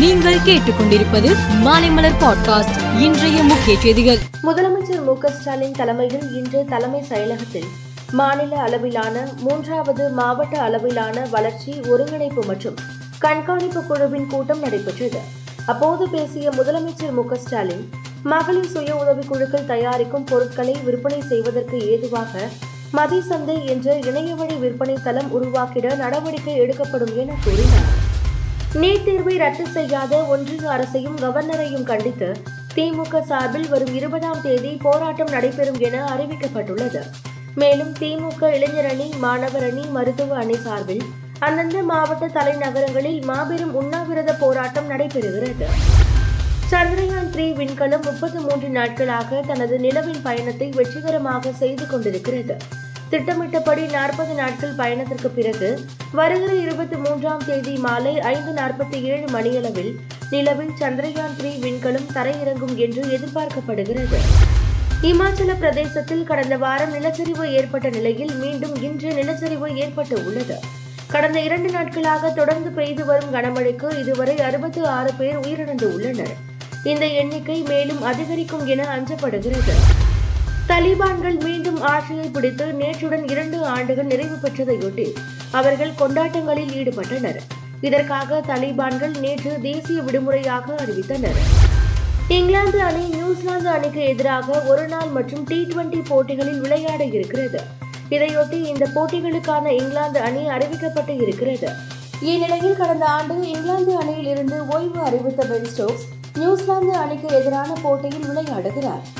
நீங்கள் கேட்டுக்கொண்டிருப்பது மாலைமலர் பாட்காஸ்ட் இன்றைய முக்கிய செய்திகள். முதலமைச்சர் மு ஸ்டாலின் தலைமையில் இன்று தலைமை செயலகத்தில் மாநில அளவிலான மூன்றாவது மாவட்ட அளவிலான வளர்ச்சி ஒருங்கிணைப்பு மற்றும் கண்காணிப்பு குழுவின் கூட்டம் நடைபெற்றது. அப்போது பேசிய முதலமைச்சர் மு ஸ்டாலின் மகளிர் சுய உதவிக் குழுக்கள் தயாரிக்கும் பொருட்களை விற்பனை செய்வதற்கு ஏதுவாக மதி சந்தை என்ற இணையவழி விற்பனை தளம் உருவாக்கிட நடவடிக்கை எடுக்கப்படும் என கூறினார். நீட் தேர்வை ரத்து செய்யாத ஒன்றிய அரசையும் கவர்னரையும் கண்டித்து திமுக சார்பில் வரும் இருபதாம் தேதி போராட்டம் நடைபெறும் என அறிவிக்கப்பட்டுள்ளது. மேலும் திமுக இளைஞர் அணி மாணவர் அணி மருத்துவ அணி சார்பில் அந்தந்த மாவட்ட தலைநகரங்களில் மாபெரும் உண்ணாவிரத போராட்டம் நடைபெறுகிறது. சந்திரயான் த்ரீ விண்கலம் முப்பத்தி மூன்று நாட்களாக தனது நிலவின் பயணத்தை வெற்றிகரமாக செய்து கொண்டிருக்கிறது. திட்டமிட்டபடி நாற்பது நாட்கள் பயணத்திற்கு பிறகு வருகிற இருபத்தி மூன்றாம் தேதி மாலை ஐந்து நாற்பத்தி ஏழு மணியளவில் நிலவில் சந்திரயான் த்ரீ விண்கலம் தரையிறங்கும் என்று எதிர்பார்க்கப்படுகிறது. இமாச்சல பிரதேசத்தில் கடந்த வாரம் நிலச்சரிவு ஏற்பட்ட நிலையில் மீண்டும் இன்று நிலச்சரிவு ஏற்பட்டு உள்ளது. கடந்த இரண்டு நாட்களாக தொடர்ந்து பெய்து வரும் கனமழைக்கு இதுவரை அறுபத்து ஆறு பேர் உயிரிழந்து உள்ளனர். இந்த எண்ணிக்கை மேலும் அதிகரிக்கும் என அஞ்சப்படுகிறது. தலிபான்கள் மீண்டும் ஆட்சியை பிடித்து நேற்றுடன் இரண்டு ஆண்டுகள் நிறைவு பெற்றதையொட்டி அவர்கள் கொண்டாட்டங்களில் ஈடுபட்டனர். இதற்காக தலிபான்கள் நேற்று தேசிய விடுமுறையாக அறிவித்தனர். இங்கிலாந்து அணி நியூசிலாந்து அணிக்கு எதிராக ஒருநாள் மற்றும் டி டுவெண்டி போட்டிகளில் விளையாட இருக்கிறது. இதையொட்டி இந்த போட்டிகளுக்கான இங்கிலாந்து அணி அறிவிக்கப்பட்டு இருக்கிறது. இந்நிலையில் கடந்த ஆண்டு இங்கிலாந்து அணியில் இருந்து ஓய்வு அறிவித்த பென் ஸ்டோக்ஸ் நியூசிலாந்து அணிக்கு எதிரான போட்டியில் விளையாடுகிறார்.